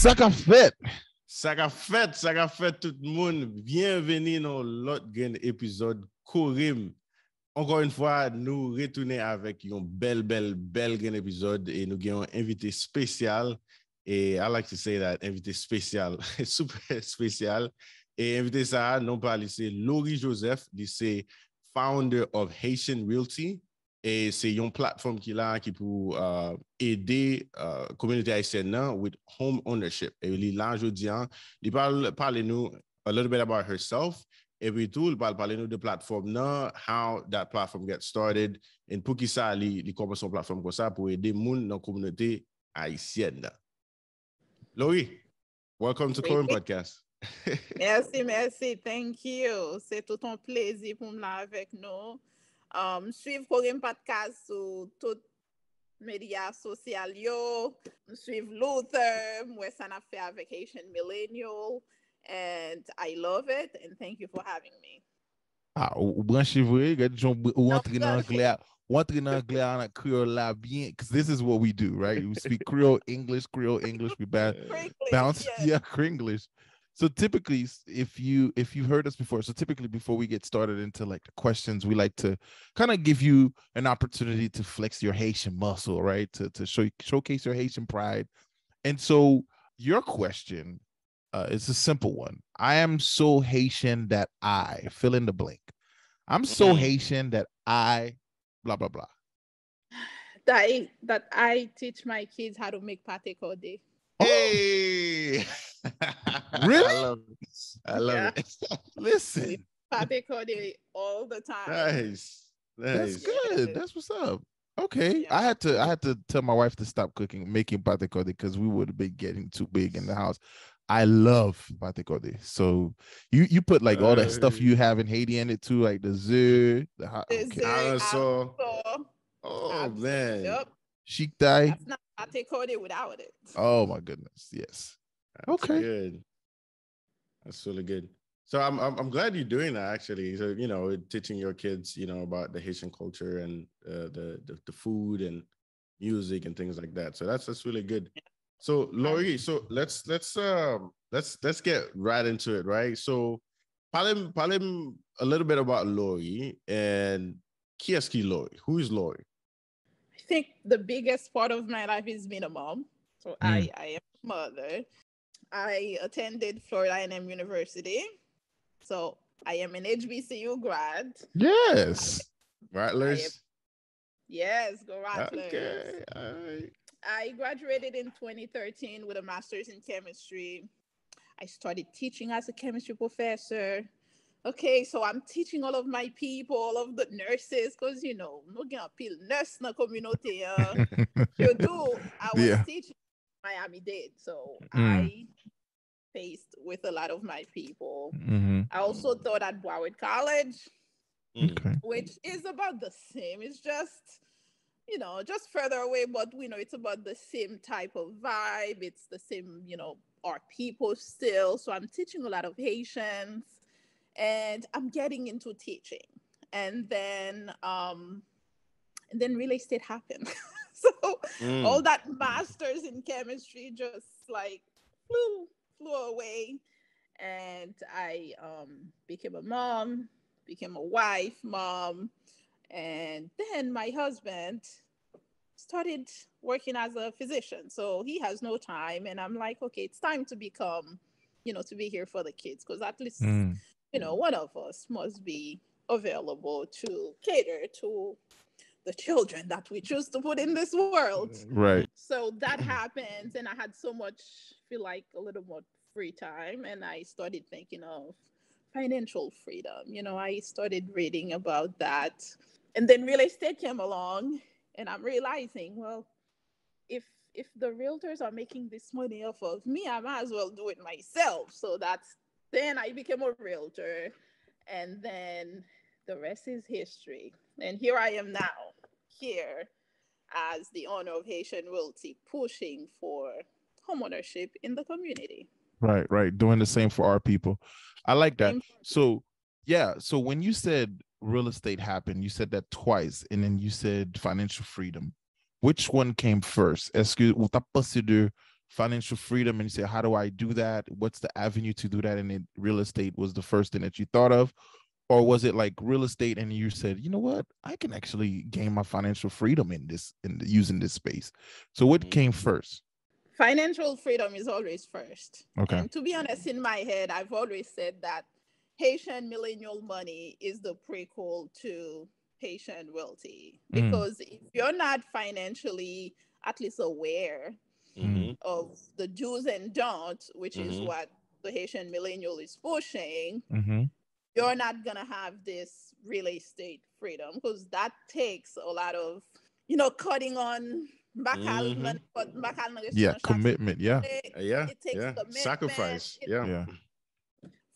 Sa ka fet. Sa ka fet, sa ka fet tout moun. Bienveni nou lot gen epizod Korim. Ankon yon fwa nou retounen avèk yon bel, bel, bel gen epizod e nou gen yon invité spesyal. E I like to say that, invité spesyal, super spesyal. E invité sa, nou pa lise Lori Joseph, lise founder of Haitian Realty. E se yon platform ki la ki pou uh, ede komynite uh, Haitien nan with home ownership. E li la jodi an, li pale, pale nou a little bit about herself. E pi tou, li pale pale nou de platform nan, how that platform get started. En pou ki sa li, li kompa son platform kon sa pou ede moun nan komynite Haitien nan. Lori, welcome to Korean Podcast. merci, merci. Thank you. Se tout an plezi pou m la avek nou. Um, suiv Korim Podcast sou tout media sosyal yo. Suiv Luther, mwen san ap fe avek Haitian Millennial. And I love it. And thank you for having me. Ah, ou branche vwe, ou antre nan anglè, ou antre nan anglè an Creole la bien, because this is what we do, right? We speak Creole, English, Creole, English, we bounce, yes. yeah, Kringlish. So typically, if you if you've heard us before, so typically before we get started into like the questions, we like to kind of give you an opportunity to flex your Haitian muscle, right? To to show showcase your Haitian pride. And so your question uh, is a simple one. I am so Haitian that I fill in the blank. I'm so Mm-hmm. Haitian that I blah blah blah. That I, that I teach my kids how to make pate kode. Hey! Really? I love it. I love Yeah. it. Listen, Pate kode all the time. nice. that's good. That's what's up. Okay, Yeah. I had to I had to tell my wife to stop cooking making pate kode because we would have been getting too big in the house. I love pate kode. So you you put like all that stuff you have in Haiti in it too, like the zir, the hot The okay. zir, Dinosaur. So, Oh, Absolutely. man. yep. chic dye. That's not pate kode without it. Oh my goodness, yes. That's Okay. Good. That's really good. So I'm, I'm I'm glad you're doing that actually. So you know, teaching your kids, you know, about the Haitian culture and uh, the, the the food and music and things like that. So that's that's really good. So Laurie, so let's let's um let's let's get right into it, right? So parlez parlez a little bit about Laurie and qui Laurie? Who is Laurie? I think the biggest part of my life is being a mom. So I, I am a mother. I attended Florida A&M University. So I am an HBCU grad. Yes. Rattlers. Yes, go Rattlers. Okay. All right. I graduated in 2013 with a master's in chemistry. I started teaching as a chemistry professor. Okay, so I'm teaching all of my people, all of the nurses, because you know, no get appeal nurse na community. Uh, you do. I was Yeah. teaching Miami Dade, so Mm. I faced with a lot of my people. Mhm. I also taught at Broward College, Mm. Okay. which is about the same. It's just, you know, just further away, but we know it's about the same type of vibe. It's the same, you know, our people still. So I'm teaching a lot of Haitians and I'm getting into teaching. And then um and then real estate happened. so Mm. all that masters in chemistry just like flew flew away and i um became a mom became a wife mom and then my husband started working as a physician so he has no time and i'm like okay it's time to become you know to be here for the kids because at least Mm. you know one of us must be available to cater to the children that we choose to put in this world. Mm, right. so that mm-hmm. happens and i had so much feel like a little more free time and i started thinking of financial freedom. You know i started reading about that and then real estate came along and i'm realizing well if if the realtors are making this money off of me i might as well do it myself. So that's then i became a realtor and then the rest is history. And here i am now here as the owner of Haitian Realty, pushing for homeownership in the community. Right, right. Doing the same for our people. I like that. So, yeah. So when you said real estate happened, you said that twice, and then you said financial freedom. Which one came first? Est-ce que ou t'as passé de financial freedom and you say how do i do that what's the avenue to do that and then real estate was the first thing that you thought of or was it like real estate and you said you know what i can actually gain my financial freedom in this in the, using this space so what Mm. came first Financial freedom is always first. okay And to be honest, in my head, I've always said that Haitian millennial money is the prequel to Haitian Realty. Mm. Because if you're not financially at least aware Mhm. of the do's and don'ts, which is Mhm. what the Haitian millennial is pushing, mm-hmm. You're not gonna have this real estate freedom because that takes a lot of, you know, cutting on bakal Mhm. man- but bakal na yeah commitment yeah semaine. Uh, yeah, It takes yeah. commitment, Sacrifice. it- Yeah. yeah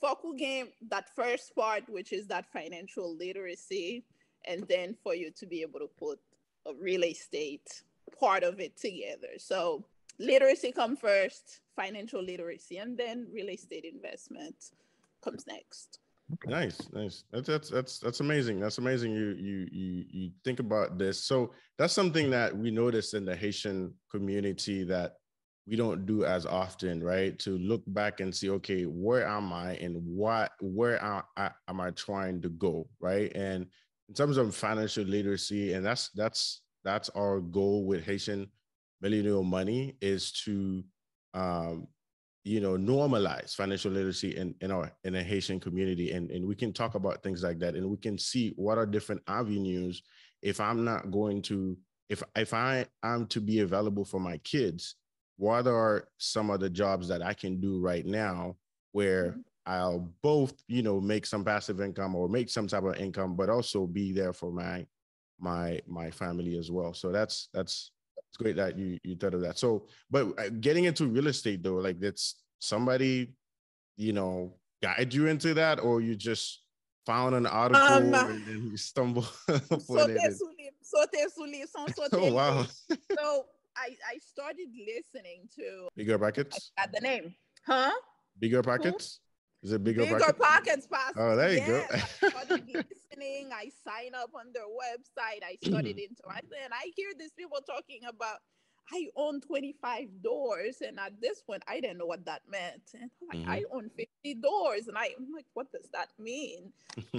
Focal game, that first part, which is that financial literacy, and then for you to be able to put a real estate part of it together. So literacy come first, financial literacy, and then real estate investment comes next. Nice, nice. That's that's that's that's amazing. That's amazing. You you you you think about this. So that's something that we notice in the Haitian community that we don't do as often, right? To look back and see, okay, where am I and what where am I, am I trying to go, right? And in terms of financial literacy, and that's that's that's our goal with Haitian Millennial Money is to um, you know normalize financial literacy in in our in a haitian community. And and we can talk about things like that. And we can see what are different avenues. If i'm not going to if if i am to be available for my kids what are some of the jobs that i can do right now where Mhm. i'll both you know make some passive income or make some type of income but also be there for my my my family as well. So that's that's it's great that you you thought of that so but uh, getting into real estate though like that's somebody you know guide you into that or you just found an article Um, and then you stumble upon it and- sous livre, sous sans sauter oh wow. So I, I started listening to bigger I brackets forgot the name. Huh? bigger pockets is it bigger, Bigger pockets pass. Oh, there you go. I started listening. I sign up on their website. I started interacting. And I hear these people talking about I own 25 doors. And at this point, I didn't know what that meant. And I'm like, I mm-hmm. own 50 doors. And I, I'm like, what does that mean?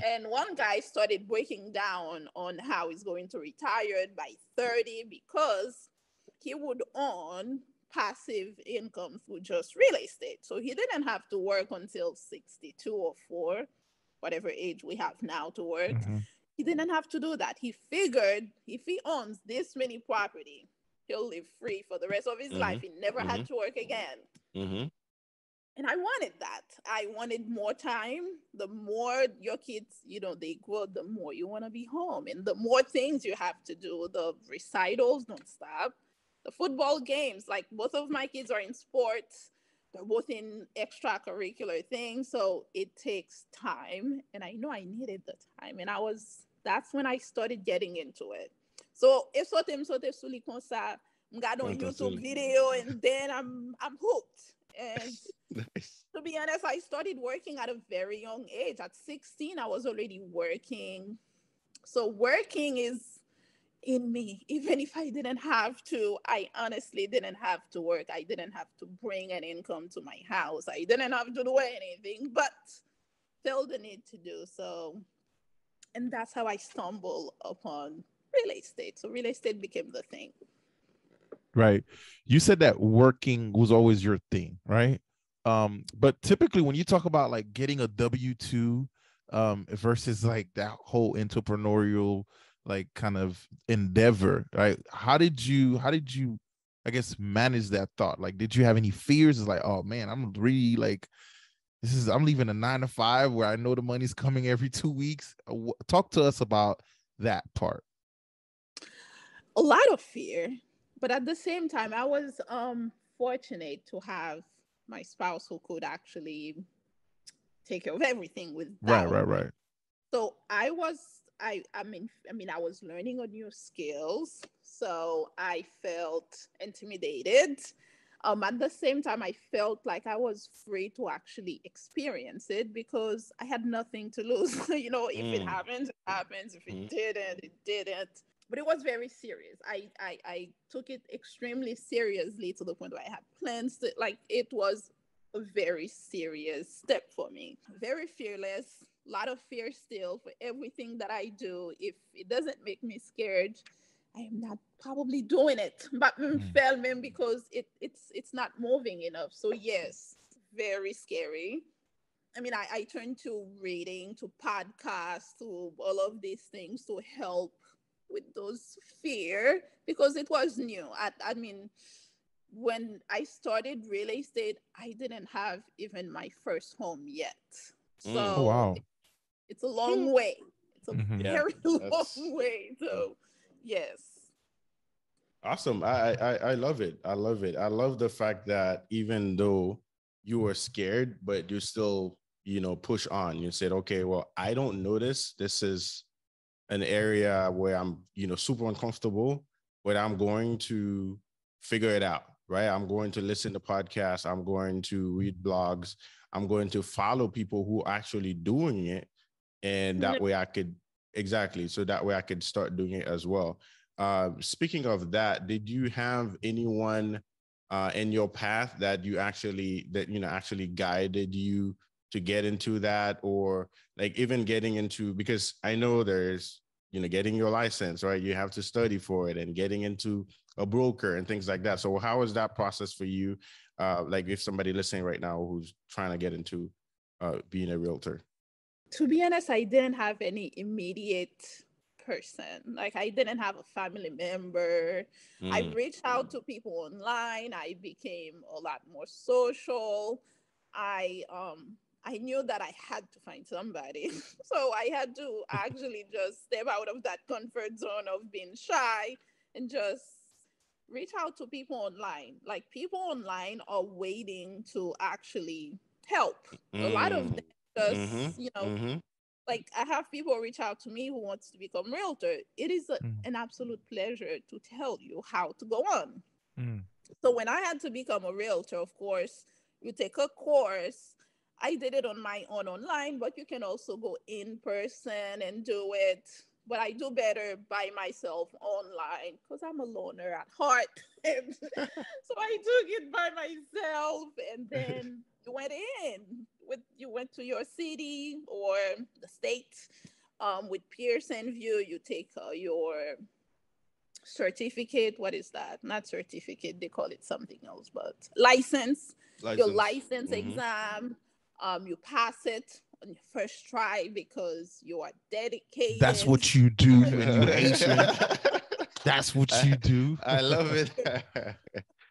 and one guy started breaking down on how he's going to retire by 30 because he would own passive income through just real estate. So he didn't have to work until 62 or 4, whatever age we have now to work. Mhm. He didn't have to do that. He figured if he owns this many property, he'll live free for the rest of his Mhm. life. He never had to work again. Mhm. And I wanted that. I wanted more time. The more your kids, you know, they grow, the more you want to be home. And the more things you have to do. The recitals don't stop. The football games, like both of my kids are in sports. They're both in extracurricular things. So it takes time. And I know I needed the time. And I was, that's when I started getting into it. So if so tem so suli kon sa, mga on YouTube video and then I'm I'm hooked. And nice to be honest, I started working at a very young age. At 16, I was already working. So working is in me. Even if I didn't have to, I honestly didn't have to work. I didn't have to bring an income to my house. I didn't have to do anything, but felt the need to do so. And that's how I stumbled upon real estate. So real estate became the thing. right you said that working was always your thing right um but typically when you talk about like getting a w2 um versus like that whole entrepreneurial like kind of endeavor right? How did you how did you i guess manage that thought? Like did you have any fears? It's like oh man i'm really like this is i'm leaving a nine to five where i know the money's coming every two weeks. Talk to us about that part. A lot of fear but at the same time i was um fortunate to have my spouse who could actually take care of everything with right right right. So i was i i mean i mean i was learning a new skills so i felt intimidated um at the same time i felt like i was free to actually experience it because i had nothing to lose you know if it Mm. happens it happens if it Mhm. didn't it didn't but it was very serious. I, I I took it extremely seriously to the point where I had plans to like it was a very serious step for me. Very fearless, a lot of fear still for everything that I do. If it doesn't make me scared, I am not probably doing it. But mm. filming because it it's it's not moving enough. So yes, very scary. I mean, I, I turned to reading, to podcasts, to all of these things to help with those fear because it was new. I, I mean, when I started real estate, I didn't have even my first home yet. So mm. oh, wow. It's a long way. It's a mm-hmm. very yeah, long way. So yes. Awesome. I, I I love it. I love it. I love the fact that even though you were scared, but you still, you know, push on. You said, okay, well, I don't know this. This is an area where I'm, you know, super uncomfortable, but I'm going to figure it out, right? I'm going to listen to podcasts, I'm going to read blogs, I'm going to follow people who are actually doing it. And that way I could exactly so that way I could start doing it as well. Uh, speaking of that, did you have anyone uh, in your path that you actually that you know actually guided you to get into that? Or like even getting into because I know there's you know getting your license right? You have to study for it and getting into a broker and things like that. So how is that process for you? Uh like if somebody listening right now who's trying to get into uh being a realtor to be honest i didn't have any immediate person like i didn't have a family member mm. i reached out to people online i became a lot more social i um I knew that I had to find somebody. so I had to actually just step out of that comfort zone of being shy and just reach out to people online. Like people online are waiting to actually help. Mm. A lot of mm. them just, mm-hmm. you know, mm-hmm. like I have people reach out to me who wants to become realtor. It is a, mm. an absolute pleasure to tell you how to go on. Mm. So when I had to become a realtor, of course, you take a course I did it on my own online, but you can also go in person and do it. But I do better by myself online because I'm a loner at heart. and so I took it by myself and then you went in with you went to your city or the state um, with Pearson VUE. You take uh, your certificate. What is that? Not certificate. They call it something else, but license. license. Your license mm-hmm. exam um, you pass it on your first try because you are dedicated. That's what you do when you Asian. That's what you do. I love it.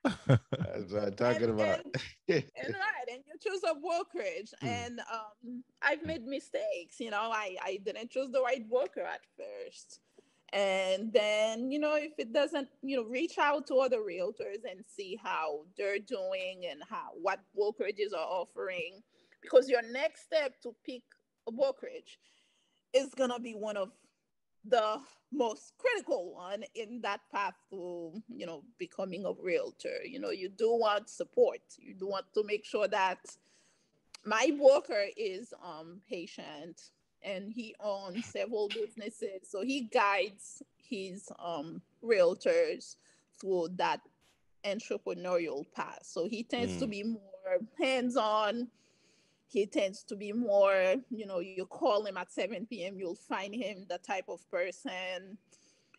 That's what I'm talking and, about. and, and, right, and you choose a brokerage, mm. and um, I've made mistakes. You know, I I didn't choose the right broker at first, and then you know if it doesn't, you know, reach out to other realtors and see how they're doing and how what brokerages are offering because your next step to pick a brokerage is going to be one of the most critical one in that path to you know becoming a realtor. You know you do want support. You do want to make sure that my broker is um patient and he owns several businesses. So he guides his um realtors through that entrepreneurial path. So he tends mm. to be more hands-on he tends to be more, you know, you call him at 7 p.m., you'll find him the type of person.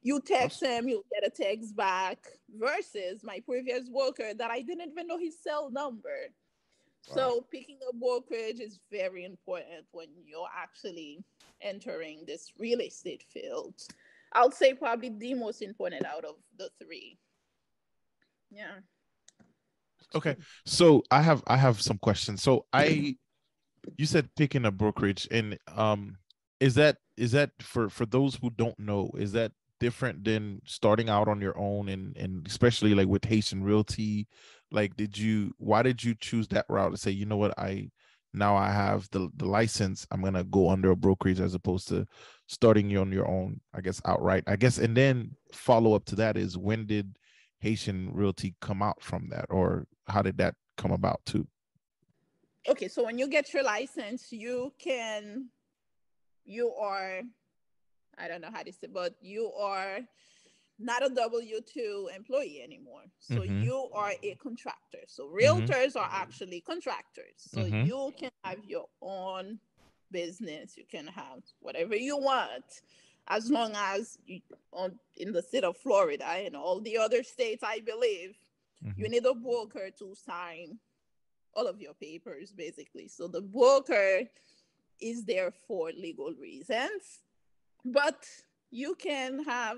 You text him, you'll get a text back, versus my previous worker that I didn't even know his cell number. Wow. So picking a brokerage is very important when you're actually entering this real estate field. I'll say probably the most important out of the three. Yeah. Okay. So I have I have some questions. So I you said picking a brokerage and um is that is that for for those who don't know is that different than starting out on your own and and especially like with Haitian realty? Like did you why did you choose that route to say you know what? I now I have the the license. I'm going to go under a brokerage as opposed to starting you on your own I guess outright? I guess and then follow up to that is when did Haitian realty come out from that or how did that come about too okay so when you get your license you can you are I don't know how to say, but you are not a W 2 employee anymore. So Mhm. you are a contractor. So Mm-hmm. realtors are actually contractors. So Mhm. you can have your own business. You can have whatever you want as long as you on in the state of Florida and all the other states, I believe, you Mhm. need a broker to sign all of your papers basically. So the broker is there for legal reasons, but you can have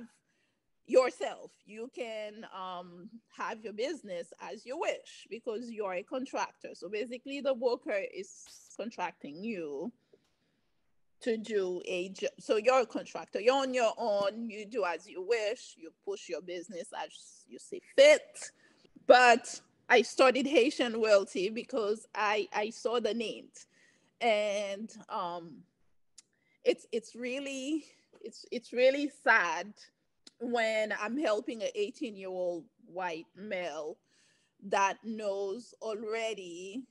yourself. You can um, have your business as you wish because you're a contractor. So basically, the broker is contracting you to do a job. So you're a contractor. You're on your own. You do as you wish. You push your business as you see fit. But I studied Haitian Realty because I I saw the names, and um, it's it's really it's it's really sad when I'm helping an 18 year old white male that knows already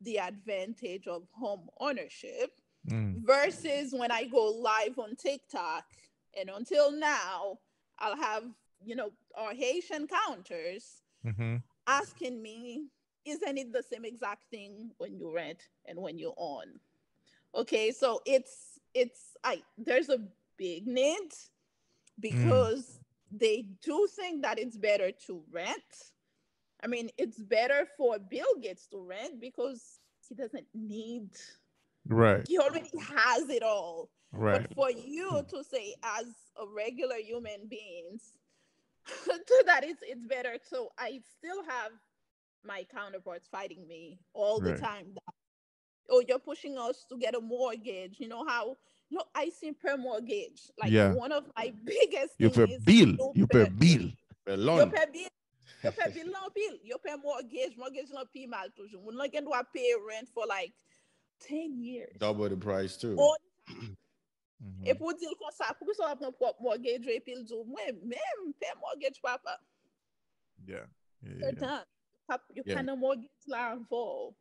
the advantage of home ownership Mm. versus when I go live on TikTok. And until now, I'll have, you know, our Haitian counters Mhm. Asking me, isn't it the same exact thing when you rent and when you own? Okay, so it's it's I there's a big need because they do think that it's better to rent. I mean, it's better for Bill Gates to rent because he doesn't need Right. he already has it all. Right. But for you hmm. to say, as a regular human beings, that it's it's better. So I still have my counterparts fighting me all the Right. time. That, oh, you're pushing us to get a mortgage. You know how? No, I see per mortgage. Like Yeah. one of my biggest You thing pay bill. you You pay pay- bill. But Yo loan. pay bill. you pay bill non bill you pay mortgage. Mortgage non pi mal toujou. Moun lan gen dwa pay rent for like 10 years. Double the price too. All Mhm. E pou dil kon sa, pou ki sa apren prop mortgage e pil djou, mwen mèm pe mortgage papa. Yeah. Yeah, yeah, You're yeah. done. Pap, you Yeah. kind of mortgage la involved.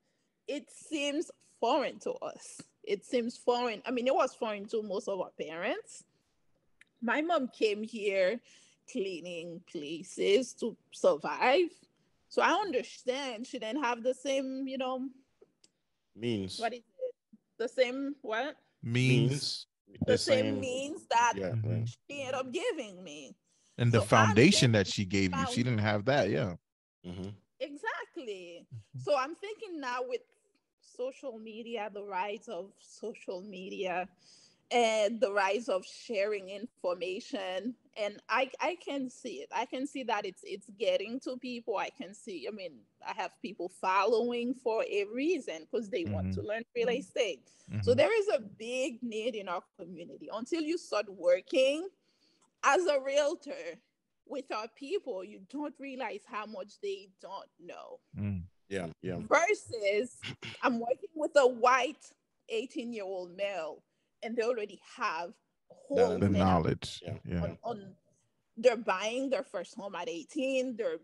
It seems foreign to us. It seems foreign. I mean, it was foreign to most of our parents. My mom came here cleaning places to survive. So I understand she didn't have the same, you know, Means. what is it? The same what? Means The, same, means that Yeah. Mhm. she ended up giving me. and the So I'm foundation that she gave you, she didn't have that. Yeah. Mhm. Exactly. Mhm. So I'm thinking now with social media, the rise of social media and the rise of sharing information and I I can see it. I can see that it's it's getting to people. I can see I mean, I have people following for a reason because they want to learn real estate. So Mhm. there is a big need in our community. Until you start working as a realtor with our people, you don't realize how much they don't know. Mm. Yeah. Yeah. Versus, I'm working with a white 18 year old male, and they already have whole the knowledge. Yeah. On, on they're buying their first home at 18 they're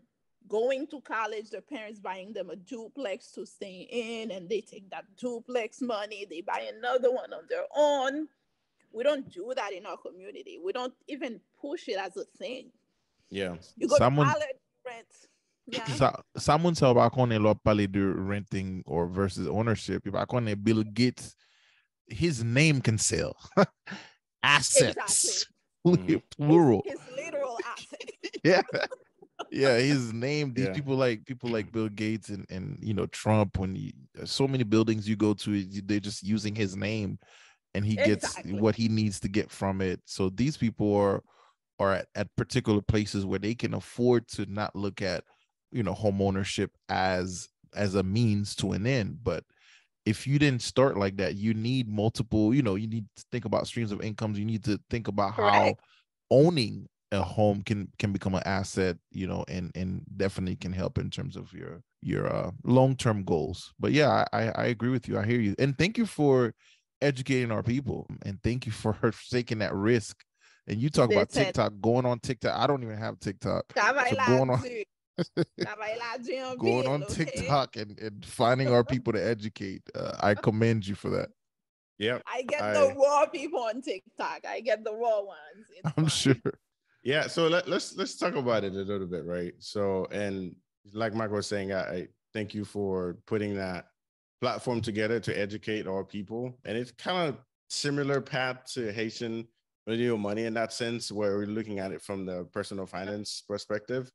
going to college their parents buying them a duplex to stay in and they take that duplex money they buy another one on their own we don't do that in our community we don't even push it as a thing Yeah. you go Someone- to college rent yeah Sa- someone kon lo pale de renting or versus ownership. Ba kon Bill Gates, his name can sell assets, Mhm. plural. his literal asset yeah yeah his name these Yeah. people like people like bill gates and and you know trump when you, so many buildings you go to they're just using his name and he gets Exactly. what he needs to get from it so these people are are at, at particular places where they can afford to not look at you know home ownership as as a means to an end but if you didn't start like that you need multiple you know you need to think about streams of incomes. You need to think about how Correct. owning a home can can become an asset you know and and definitely can help in terms of your your uh, long-term goals. But yeah I, I agree with you. I hear you. And thank you for educating our people and thank you for taking that risk. And you talk about tiktok going on tiktok. I don't even have tiktok. So going on-. Travail là-dessus en going on okay? tiktok and, and finding our people to educate uh, i commend you for that Yeah. I get I- the raw people on TikTok. I get the raw ones. It's I'm fun. sure. Yeah, so let, let's let's talk about it a little bit, right? So, and like Mike was saying, I, I thank you for putting that platform together to educate our people, and it's kind of similar path to Haitian video money in that sense, where we're looking at it from the personal finance perspective,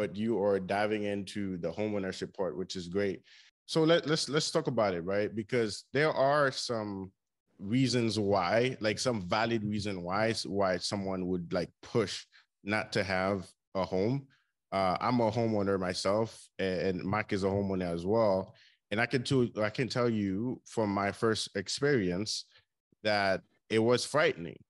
but you are diving into the homeownership part, which is great. So let, let's let's talk about it, right? Because there are some reasons why, like some valid reason why why someone would like push not to have a home. Uh, I'm a homeowner myself, and, Mike is a homeowner as well. And I can tell I can tell you from my first experience that it was frightening,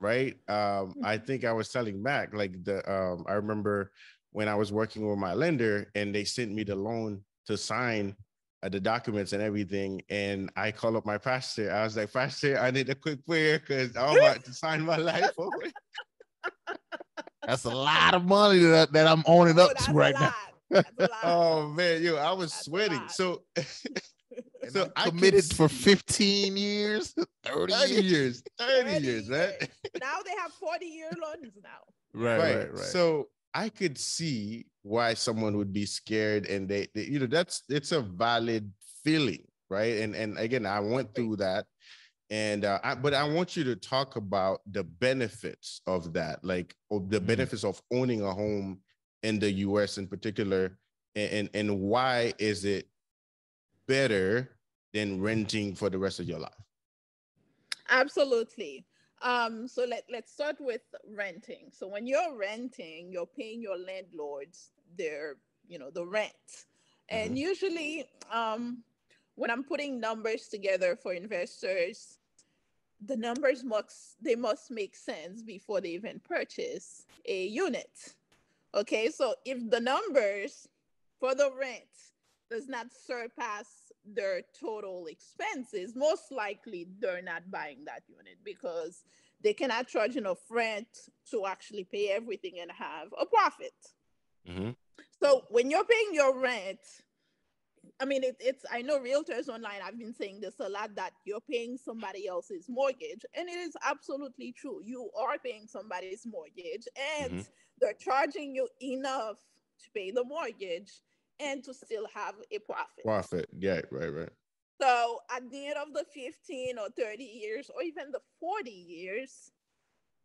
right? Um, I think I was telling Mac like the um, I remember when I was working with my lender and they sent me the loan to sign uh, the documents and everything. And I called up my pastor. I was like, Pastor, I need a quick prayer because I'm about to sign my life over. That's a lot of money that, that I'm owning Oh, up that's to right now. lot. That's a lot. oh man, yo, I was That's sweating. So, so I'm I could committed for 15 years, 30 30 years. years, 30 30 years, right? now they have 40 year loans now. Right, right, right, right. So I could see why someone would be scared, and they, they, you know, that's it's a valid feeling, right? And and again, I went through that, and uh, I, but I want you to talk about the benefits of that, like of the Mm. benefits of owning a home in the U.S. in particular, and and, and why is it better than renting for the rest of your life? Absolutely. Um, so let, let's start with renting. So when you're renting, you're paying your landlords their, you know, the rent. And Mhm. usually, um, when I'm putting numbers together for investors, the numbers must they must make sense before they even purchase a unit. Okay, so if the numbers for the rent does not surpass their total expenses, most likely they're not buying that unit because they cannot charge enough rent to actually pay everything and have a profit. Mm-hmm. So when you're paying your rent, I mean, it, it's, I know realtors online, I've been saying this a lot that you're paying somebody else's mortgage. And it is absolutely true. You are paying somebody's mortgage and Mhm. they're charging you enough to pay the mortgage and to still have a profit. Profit, yeah, right, right. So at the end of the 15 or 30 years, or even the 40 years,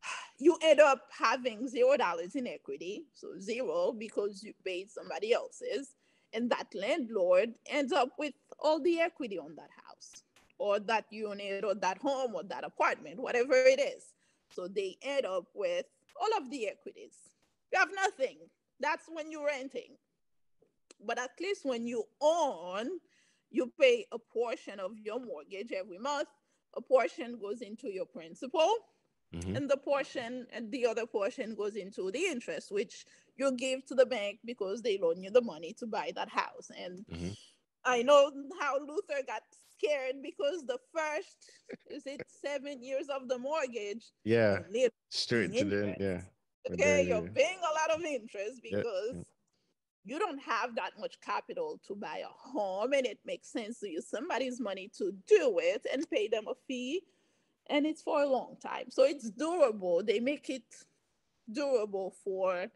you end up having zero dollars in equity. So zero because you paid somebody else's. And that landlord ends up with all the equity on that house or that unit or that home or that apartment, whatever it is. So they end up with all of the equities. You have nothing. That's when you're renting. But at least when you own, you pay a portion of your mortgage every month. A portion goes into your principal, Mhm. and the portion and the other portion goes into the interest, which you give to the bank because they loan you the money to buy that house. And Mhm. I know how Luther got scared because the first is it seven years of the mortgage, Yeah, straight to the yeah. okay, you're paying a lot of interest because yeah. You don't have that much capital to buy a home and it makes sense to use somebody's money to do it and pay them a fee and it's for a long time so it's durable they make it durable for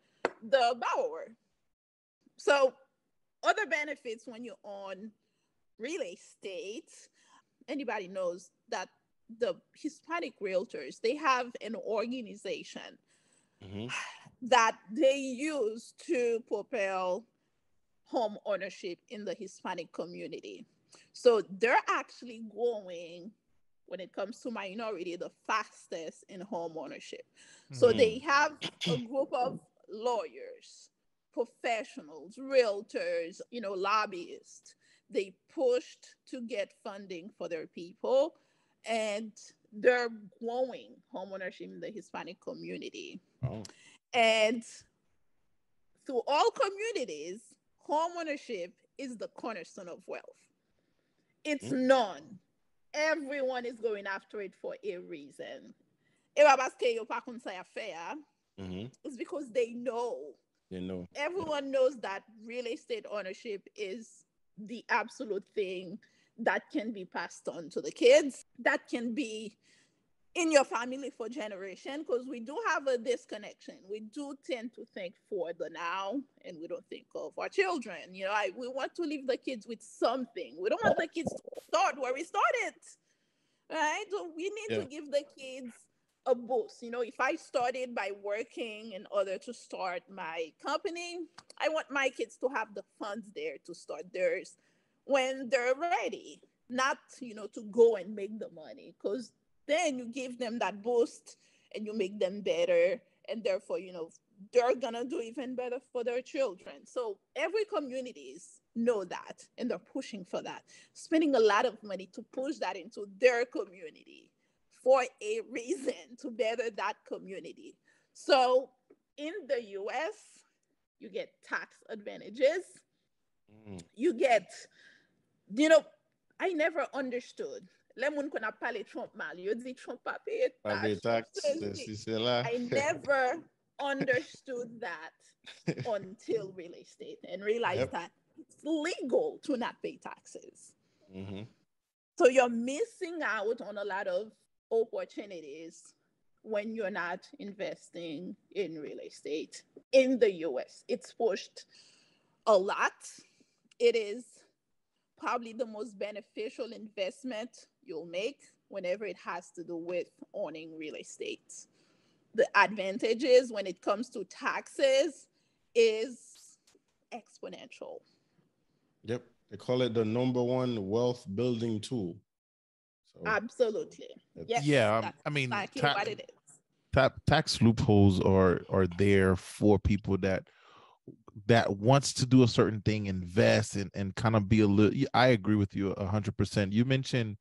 the borrower so other benefits when you own real estate anybody knows that the hispanic realtors they have an organization Mhm. That they use to propel home ownership in the Hispanic community. So they're actually growing when it comes to minority the fastest in home ownership. So Mm-hmm. they have a group of lawyers, professionals, realtors, you know, lobbyists. They pushed to get funding for their people and they're growing home ownership in the Hispanic community. Oh. And through all communities, homeownership is the cornerstone of wealth. It's Mm. none. Everyone is going after it for a reason. Ba paske yo pa kon sa ya fe ya, Mhm. It's because they know. You know. Everyone knows that real estate ownership is the absolute thing that can be passed on to the kids, that can be in your family for generation because we do have a disconnection. We do tend to think for the now and we don't think of our children. You know, I, we want to leave the kids with something. We don't want the kids to start where we started. Right? So we need yeah. to give the kids a boost. You know, if I started by working in order to start my company, I want my kids to have the funds there to start theirs when they're ready, not, you know, to go and make the money because then you give them that boost and you make them better. And therefore you know they're gonna do even better for their children. So every communities know that and they're pushing for that. Spending a lot of money to push that into their community for a reason to better that community. So in the us you get tax advantages. Mm. you get you know i never understood Le moun kon ap pale Trump mal, Trump pa peye tax. I never understood that until real estate and realized yep. that it's legal to not pay taxes. Mm-hmm. So you're missing out on a lot of opportunities when you're not investing in real estate in the US. It's pushed a lot. It is probably the most beneficial investment you'll make whenever it has to do with owning real estate. The advantages when it comes to taxes is exponential. Yep. They call it the number one wealth building tool. So Absolutely. Yes, yeah. Um, I mean, exactly ta- what it is. Ta- tax loopholes are are there for people that that wants to do a certain thing, invest and, and kind of be a little. I agree with you a hundred percent. You mentioned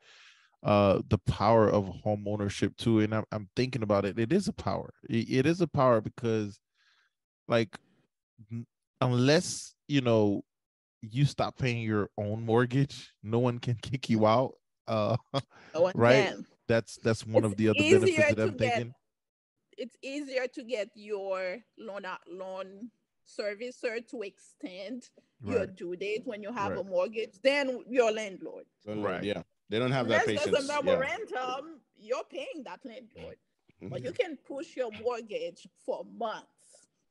uh the power of home ownership too and I'm, I'm thinking about it it is a power it, it is a power because like unless you know you stop paying your own mortgage no one can kick you out uh no right can. that's that's one it's of the other benefits that i'm get, thinking it's easier to get your loan loan servicer to extend right. your due date when you have right. a mortgage than your landlord right yeah they don't have that patience. There's a memorandum, yeah. you're paying that landlord. Mm-hmm. But you can push your mortgage for months.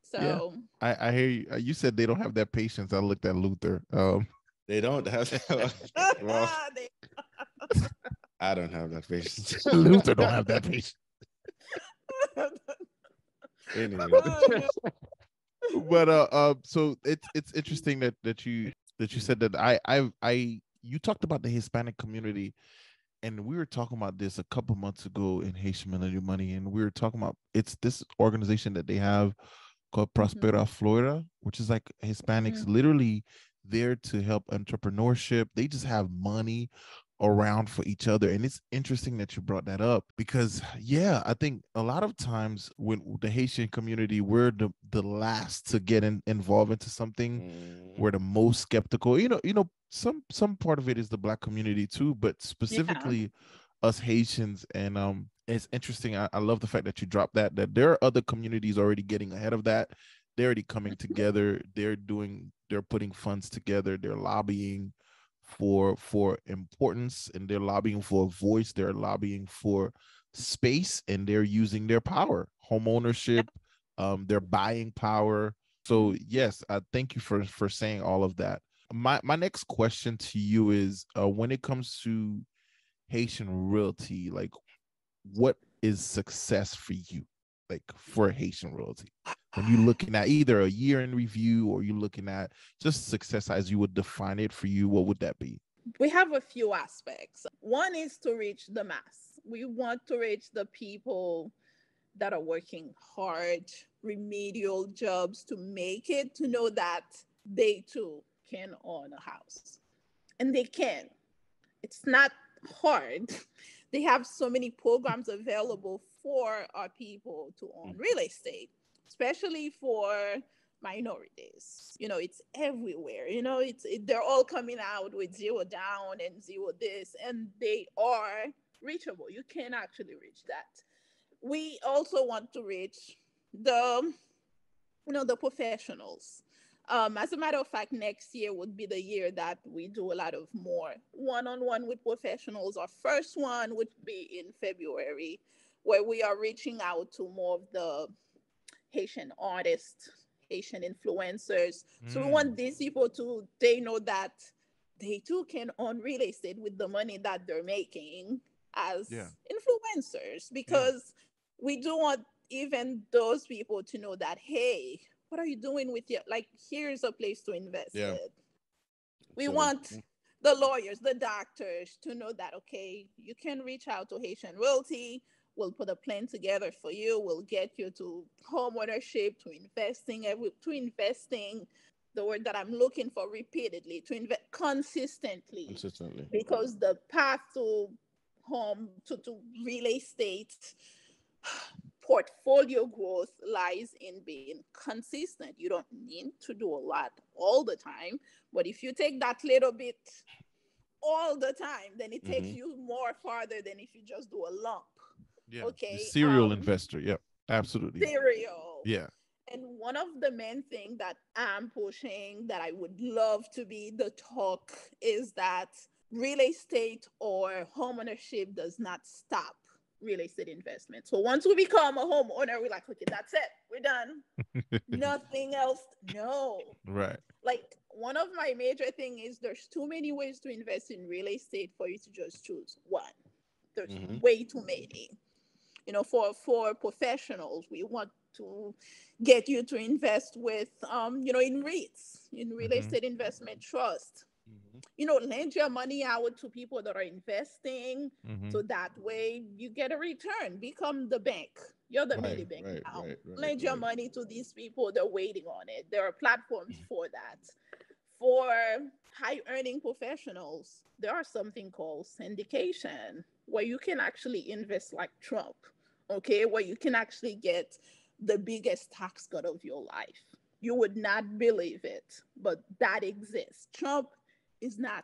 So yeah. I, I hear you. Uh, you said they don't have that patience. I looked at Luther. Um, they don't have well, I don't have that patience. Luther don't have that patience. anyway. but uh, uh so it's it's interesting that that you that you said that I I I you talked about the Hispanic community, and we were talking about this a couple months ago in Haitian Millennial Money, and we were talking about it's this organization that they have called mm-hmm. Prospera mm-hmm. Florida, which is like Hispanics mm-hmm. literally there to help entrepreneurship. They just have money around for each other. And it's interesting that you brought that up because yeah, I think a lot of times when the Haitian community, we're the, the last to get in, involved into something. Mm. We're the most skeptical. You know, you know, some some part of it is the black community too, but specifically yeah. us Haitians. And um it's interesting. I, I love the fact that you dropped that that there are other communities already getting ahead of that. They're already coming mm-hmm. together. They're doing they're putting funds together, they're lobbying for for importance and they're lobbying for a voice they're lobbying for space and they're using their power home ownership um their buying power. So yes i thank you for for saying all of that. My my next question to you is uh when it comes to haitian realty like what is success for you like for Haitian Realty? When you're looking at either a year in review or you're looking at just success as you would define it for you, what would that be? We have a few aspects. One is to reach the mass. We want to reach the people that are working hard, remedial jobs to make it, to know that they too can own a house. And they can. It's not hard. They have so many programs available for our people to own mm. real estate, especially for minorities. You know, it's everywhere. You know, it's it, they're all coming out with zero down and zero this, and they are reachable. You can actually reach that. We also want to reach the, you know, the professionals. Um, as a matter of fact, next year would be the year that we do a lot of more one-on-one with professionals. Our first one would be in February, where we are reaching out to more of the Haitian artists, Haitian influencers. Mm. So we want mm. these people to they know that they too can own real estate with the money that they're making as yeah. influencers because yeah. we do want even those people to know that hey what are you doing with your like here's a place to invest yeah. It. we so, want the lawyers the doctors to know that okay you can reach out to haitian realty we'll put a plan together for you we'll get you to home ownership to investing to investing the word that i'm looking for repeatedly to invest consistently consistently because the path to home to, to real estate portfolio growth lies in being consistent. You don't need to do a lot all the time, but if you take that little bit all the time, then it takes mm-hmm. you more farther than if you just do a lump. Yeah. Okay. The serial um, investor. Yep. Absolutely. Serial. Yeah. And one of the main things that I'm pushing that I would love to be the talk is that real estate or homeownership does not stop real estate investment. So once we become a homeowner, we're like, okay, that's it. We're done. Nothing else. No. Right. Like one of my major thing is there's too many ways to invest in real estate for you to just choose one. There's mm-hmm. way too many. You know, for for professionals, we want to get you to invest with um, you know, in REITs, in real mm-hmm. estate investment trust Mm-hmm. You know, lend your money out to people that are investing. Mm-hmm. So that way you get a return. Become the bank. You're the right, bank right, now. Right, lend your money to these people. They're waiting on it. There are platforms mm-hmm. for that. For high earning professionals, there are something called syndication where you can actually invest like Trump, okay, where you can actually get the biggest tax cut of your life. You would not believe it, but that exists. Trump is not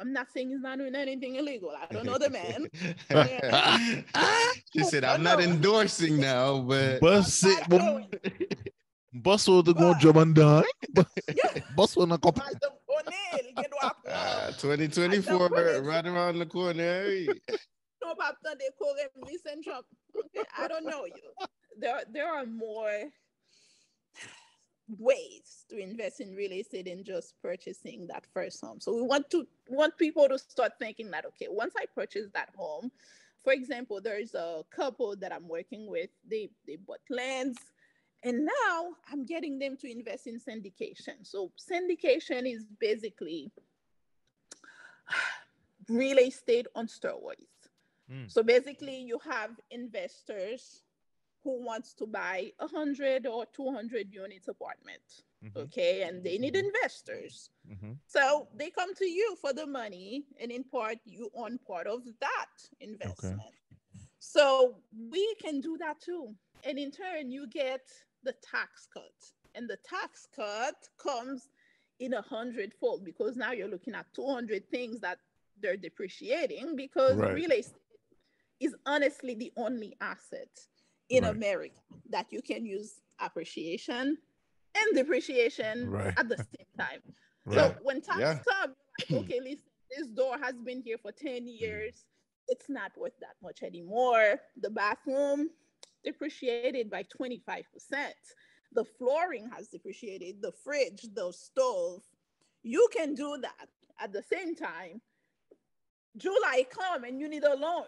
I'm not saying he's not doing anything illegal. I don't know the man. she said, I'm not endorsing now, but bus it bus will go job and die. Bus will not Ah, 2024 right around the corner. No, they call him listen Trump. I don't know you. There, there are more ways to invest in real estate than just purchasing that first home. So we want to want people to start thinking that okay, once I purchase that home, for example, there's a couple that I'm working with. They they bought lands, and now I'm getting them to invest in syndication. So syndication is basically real estate on steroids. Mm. So basically, you have investors who wants to buy a 100 or 200 units apartment mm-hmm. okay and they need mm-hmm. investors mm-hmm. so they come to you for the money and in part you own part of that investment okay. so we can do that too and in turn you get the tax cut and the tax cut comes in a hundredfold because now you're looking at 200 things that they're depreciating because right. real estate is honestly the only asset in right. America that you can use appreciation and depreciation right. at the same time. So when tax yeah. comes, like, okay, listen, this door has been here for 10 years. It's not worth that much anymore. The bathroom depreciated by 25%. The flooring has depreciated, the fridge, the stove. You can do that at the same time July come and you need a loan,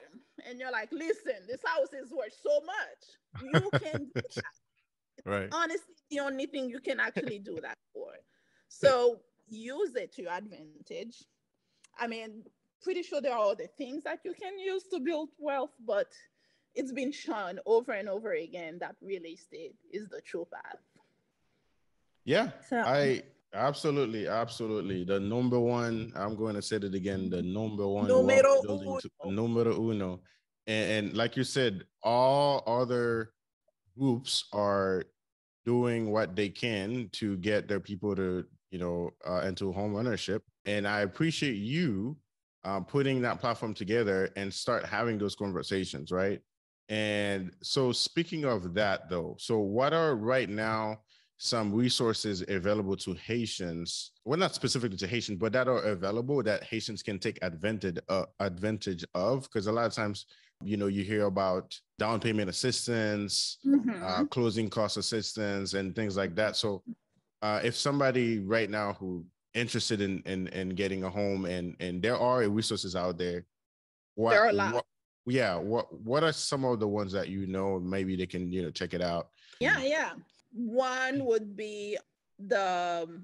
and you're like, listen, this house is worth so much. You can do that. right. Honestly, the only thing you can actually do that for. So use it to your advantage. I mean, pretty sure there are other things that you can use to build wealth, but it's been shown over and over again that real estate is the true path. Yeah, so, I Absolutely, absolutely. The number one, I'm going to say it again, the number one numero building uno. To, numero uno. And, and like you said, all other groups are doing what they can to get their people to, you know, uh, into home ownership. And I appreciate you uh, putting that platform together and start having those conversations, right? And so, speaking of that, though, so what are right now some resources available to Haitians. Well, not specifically to Haitians, but that are available that Haitians can take advantage uh, advantage of. Because a lot of times, you know, you hear about down payment assistance, Mhm. uh, closing cost assistance, and things like that. So, uh, if somebody right now who interested in in, in getting a home and and there are resources out there, what, There are a lot. what- yeah, what what are some of the ones that you know? Maybe they can you know check it out. Yeah, yeah. One would be the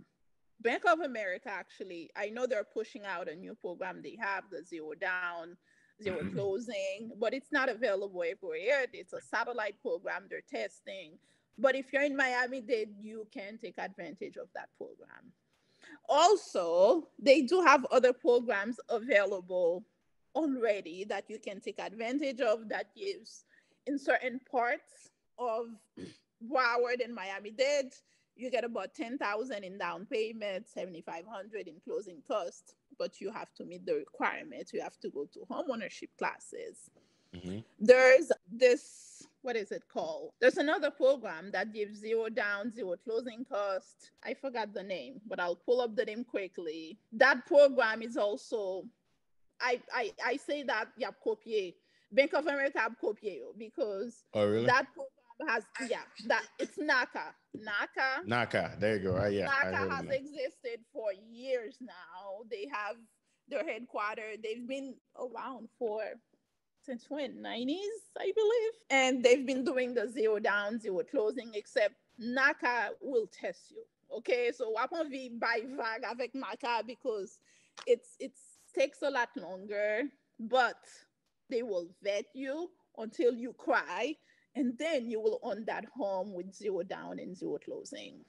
Bank of America, actually. I know they're pushing out a new program. They have the zero down, 0 Mhm. closing, but it's not available everywhere. It's a satellite program they're testing. But if you're in Miami Dade, you can take advantage of that program. Also, they do have other programs available already that you can take advantage of that gives in certain parts of Broward and Miami Dade, you get about 10,000 in down payment, 7,500 in closing costs, but you have to meet the requirements. You have to go to homeownership classes. Mm-hmm. There's this, what is it called? There's another program that gives zero down, zero closing cost. I forgot the name, but I'll pull up the name quickly. That program is also, I I, I say that you have copié. Bank of America have copié you because Oh, really? that program has yeah that it's NACA. NACA. Naka. There you go. Yeah, I NACA has existed for years now. They have their headquarters. They've been around for since when 90s, I believe, and they've been doing the zero down, zero closing. Except NACA will test you. Okay, so won't be by vague avec NACA because it's it takes a lot longer, but they will vet you until you cry, and then you will own that home with zero down and zero closing.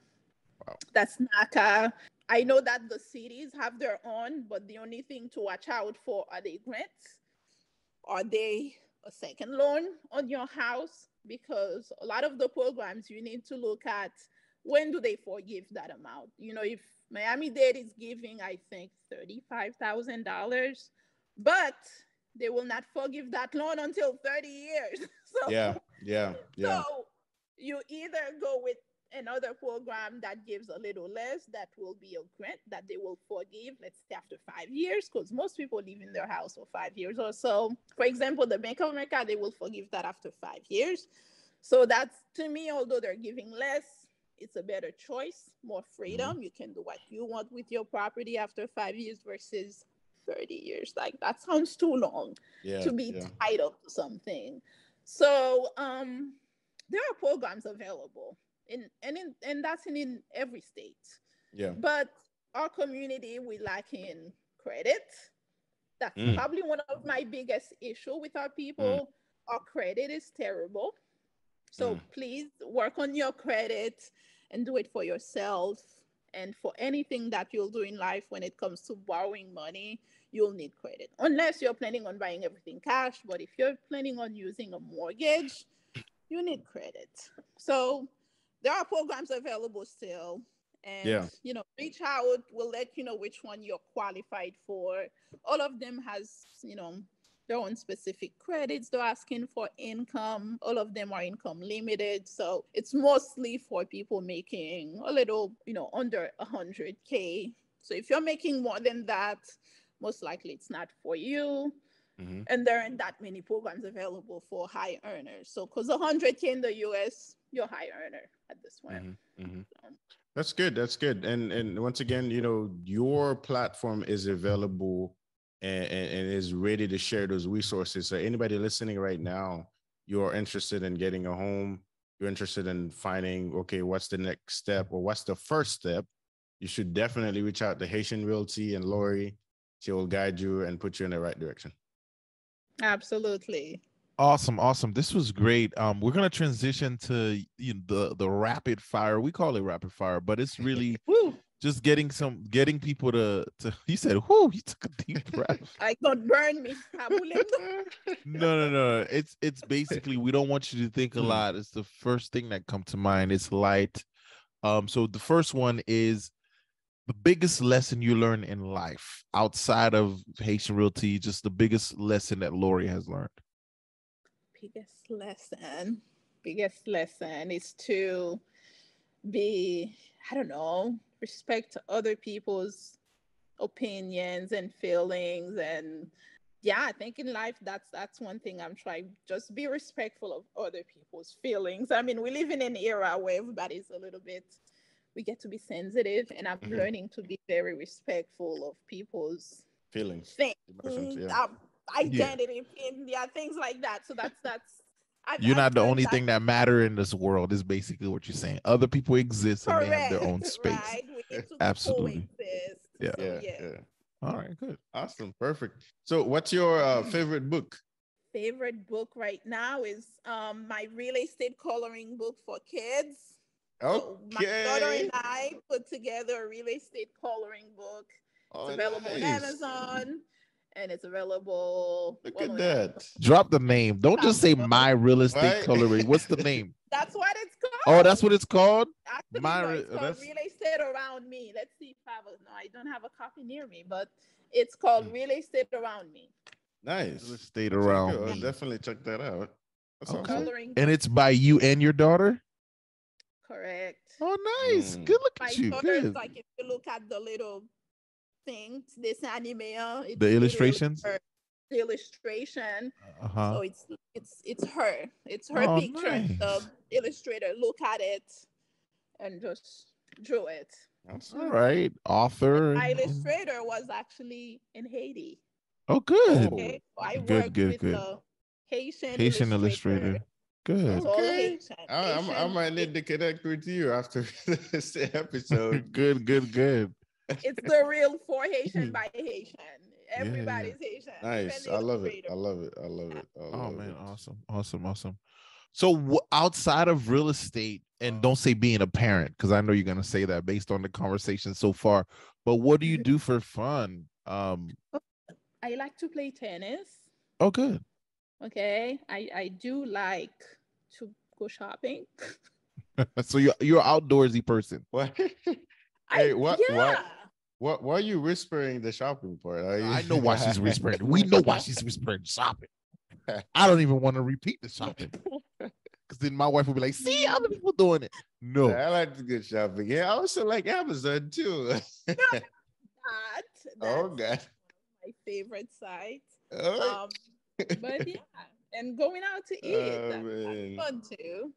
Wow. That's NACA. Uh, I know that the cities have their own, but the only thing to watch out for are they grants? Are they a second loan on your house? Because a lot of the programs you need to look at when do they forgive that amount? You know, if Miami Dade is giving, I think, $35,000, but they will not forgive that loan until 30 years. so Yeah, yeah, yeah. so you either go with another program that gives a little less, that will be a grant that they will forgive, let's say after five years, because most people live in their house for five years or so. For example, the Bank of America, they will forgive that after five years. So that's to me, although they're giving less, it's a better choice, more freedom. You can do what you want with your property after five years versus 30 years. Like that sounds too long yeah, to be yeah. tied up to something. So um, there are programs available in and in and that's in, in every state. yeah. But our community we lack in credit. That's Mm. probably one of my biggest issue with our people. Our credit is terrible. So Mm. please work on your credit and do it for yourself and for anything that you'll do in life when it comes to borrowing money you'll need credit. Unless you're planning on buying everything cash but if you're planning on using a mortgage you need credit. So there are programs available still and Yeah. you know reach out. We'll let you know which one you're qualified for. All of them has you know their own specific credits they're asking for income all of them are income limited so it's mostly for people making a little you know under 100k so if you're making more than that most likely it's not for you Mhm. and there aren't that many programs available for high earners so because 100k in the us you're a high earner at this point Mhm, mhm. That's good. That's good. And and once again, you know, your platform is available and, and, and is ready to share those resources. So anybody listening right now, you're interested in getting a home, you're interested in finding, okay, what's the next step or what's the first step? You should definitely reach out to Haitian Realty and Lori. She will guide you and put you in the right direction. absolutely Awesome, awesome. This was great. Um, we're gonna transition to you know, the the rapid fire. We call it rapid fire, but it's really Woo! Just getting some getting people to to. He said, "Whoo!" He took a deep breath. I don't burn me. No, no, no. It's it's basically we don't want you to think a Mm. lot. It's the first thing that come to mind. It's light. Um, so the first one is the biggest lesson you learn in life outside of Haitian Realty. Just the biggest lesson that Lori has learned. biggest lesson biggest lesson is to be, I don't know, respect other people's opinions and feelings and yeah i think in life that's that's one thing i'm trying just be respectful of other people's feelings i mean we live in an era where everybody's a little bit we get to be sensitive and i'm Mhm. learning to be very respectful of people's Feelings. things Emotions, yeah. um, identity and yeah things like that so that's that's I've, You're I've not the only that thing that matter in this world. Is basically what you're saying. Other people exist and they have their own space. right? We need to Absolutely. coexist. Yeah. So, Yeah, yeah. yeah. All right, good. Awesome. Perfect. So what's your uh, favorite book? Favorite book right now is um my real estate coloring book for kids. So my daughter and I put together a real estate coloring book. Oh, It's available on. Amazon and it's available. Look well, at on that. Drop the name. Don't just say my real estate Right. coloring. What's the name? That's what it's called. Oh, that's what it's called. Actually, my no, re- it's called that's- real estate around me. Let's see if I have a, no, I don't have a copy near me, but it's called Mm. real estate around me. Nice. Real estate Check it around. out. me. Definitely check that out. That's Okay. awesome. Coloring And it's by you and your daughter. correct. Oh, nice. Mm. Good look My at you. daughter is like if you look at the little things, this anime, uh, it's The illustrations? her- the illustration. Uh huh. So it's it's it's her. It's her Oh, picture. and The illustrator look at it and just drew it. That's All right. Author. My illustrator was actually in Haiti. Oh, good. Okay, so I good, good, good. Haitian, Haitian illustrator. Good. Okay. I, I'm- I might need to connect with you after this episode. good, good, good. It's the real for Haitian by Haitian. yeah. Everybody's Haitian. Nice. I the love it. I love it. I love it. I Oh love man, awesome, awesome, awesome. So wh- outside of real estate, and don't say being a parent, because I know you're gonna say that based on the conversation so far. But what do you do for fun? Um. I like to play tennis. Oh, good. Okay. I, I do like to go shopping. so you're you're an outdoorsy person. What? I, Hey, what- yeah. what- What? Why are you whispering the shopping part? You... I know why she's whispering. We know why she's whispering shopping. I don't even want to repeat the shopping because then my wife will be like, "See, other people doing it." No, I like to go shopping. Yeah, I also like Amazon too. That, oh God. my favorite site. All right. Um, but yeah, and going out to eat. Oh, that, that's fun too.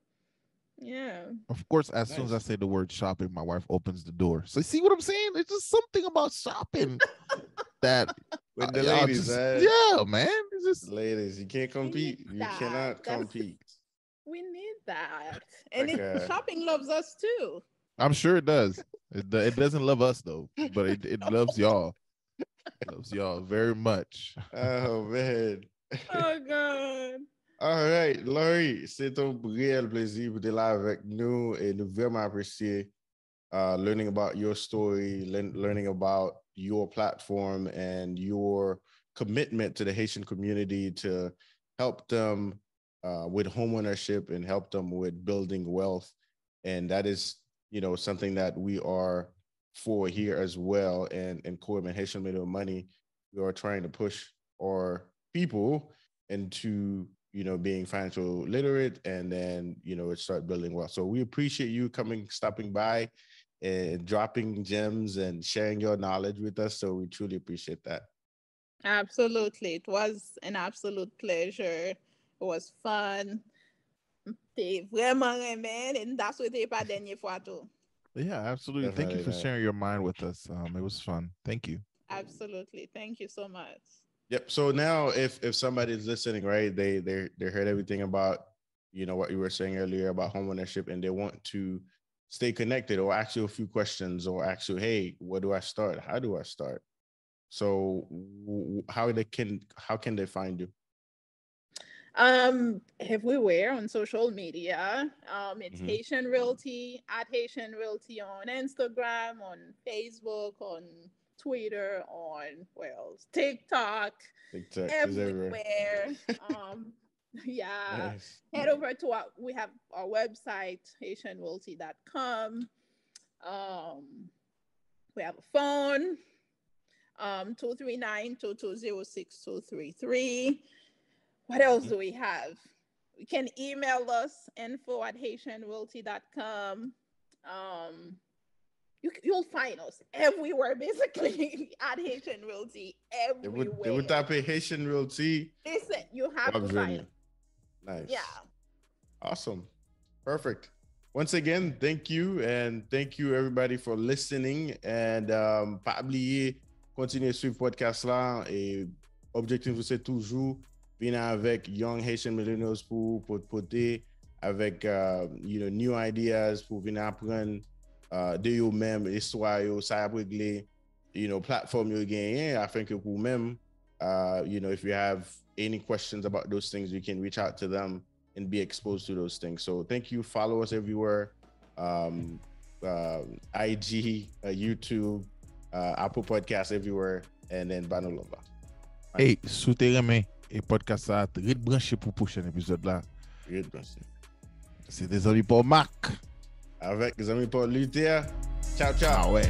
Yeah. of course. As soon as I say the word shopping, my wife opens the door. So see what I'm saying? It's just something about shopping that With the y'all ladies, just- huh? yeah, man. It's just Ladies, you can't compete. You that. cannot That's- compete. We need that. And Like, it, uh, shopping loves us too. I'm sure it does. It, it doesn't love us though, but it, it loves y'all. It loves y'all very much. Oh man. Oh God. All right, Lori, c'est un réel plaisir d'être là avec nous et nous vraiment apprécier uh, learning about your story, learn, learning about your platform and your commitment to the Haitian community to help them uh, with homeownership and help them with building wealth. And that is, you know, something that we are for here as well. And and Korim Haitian Middle Money, we are trying to push our people into you know being financial literate and then you know it start building wealth. So we appreciate you coming, stopping by, and dropping gems and sharing your knowledge with us. So we truly appreciate that. Absolutely. It was an absolute pleasure. It was fun. T'es vraiment aimé, and that's what t'es pas dernière fois tout. Yeah, absolutely. Thank you for sharing your mind with us. Um, it was fun. Thank you. Absolutely. Thank you so much. Yep. So now, if if somebody's listening, right, they they they heard everything about you know what you were saying earlier about homeownership, and they want to stay connected, or ask you a few questions, or ask you, hey, where do I start? How do I start? So, how they can how can they find you? Um, everywhere on social media. Um, it's Mhm. Haitian Realty at Haitian Realty on Instagram, on Facebook, on Twitter, on well, TikTok, TikTok everywhere. um, yeah. Nice. Head over to our we have our website, HaitianRealty.com. Um, we have a phone, um, 239-220-6233. What else do we have? You can email us info at haitianrealty.com. Um, you, you'll find us everywhere, basically, at Haitian Realty, They everywhere. would, they would type in Haitian Realty. Listen, you have to find. Nice. Yeah. Awesome. Perfect. Once again, thank you and thank you everybody for listening and um, pas oublier continuer suivre podcast là et objectif c'est toujours venir avec young Haitian millennials pour pour avec uh, you know new ideas pour venir apprendre uh, de yo même histoire yo ça a réglé you know platform yo gagné afin que pour même uh, you know if you have any questions about those things you can reach out to them and be exposed to those things. So thank you. Follow us everywhere. Um, uh, IG, uh, YouTube, uh, Apple Podcasts everywhere, and then Banolomba. Hey, sou te reme, e podcast sa, red branche pou prochain épisode là. Good, merci. C'est des amis pour Marc. avec les amis Paul Luther. Ciao, ciao. Ah ouais.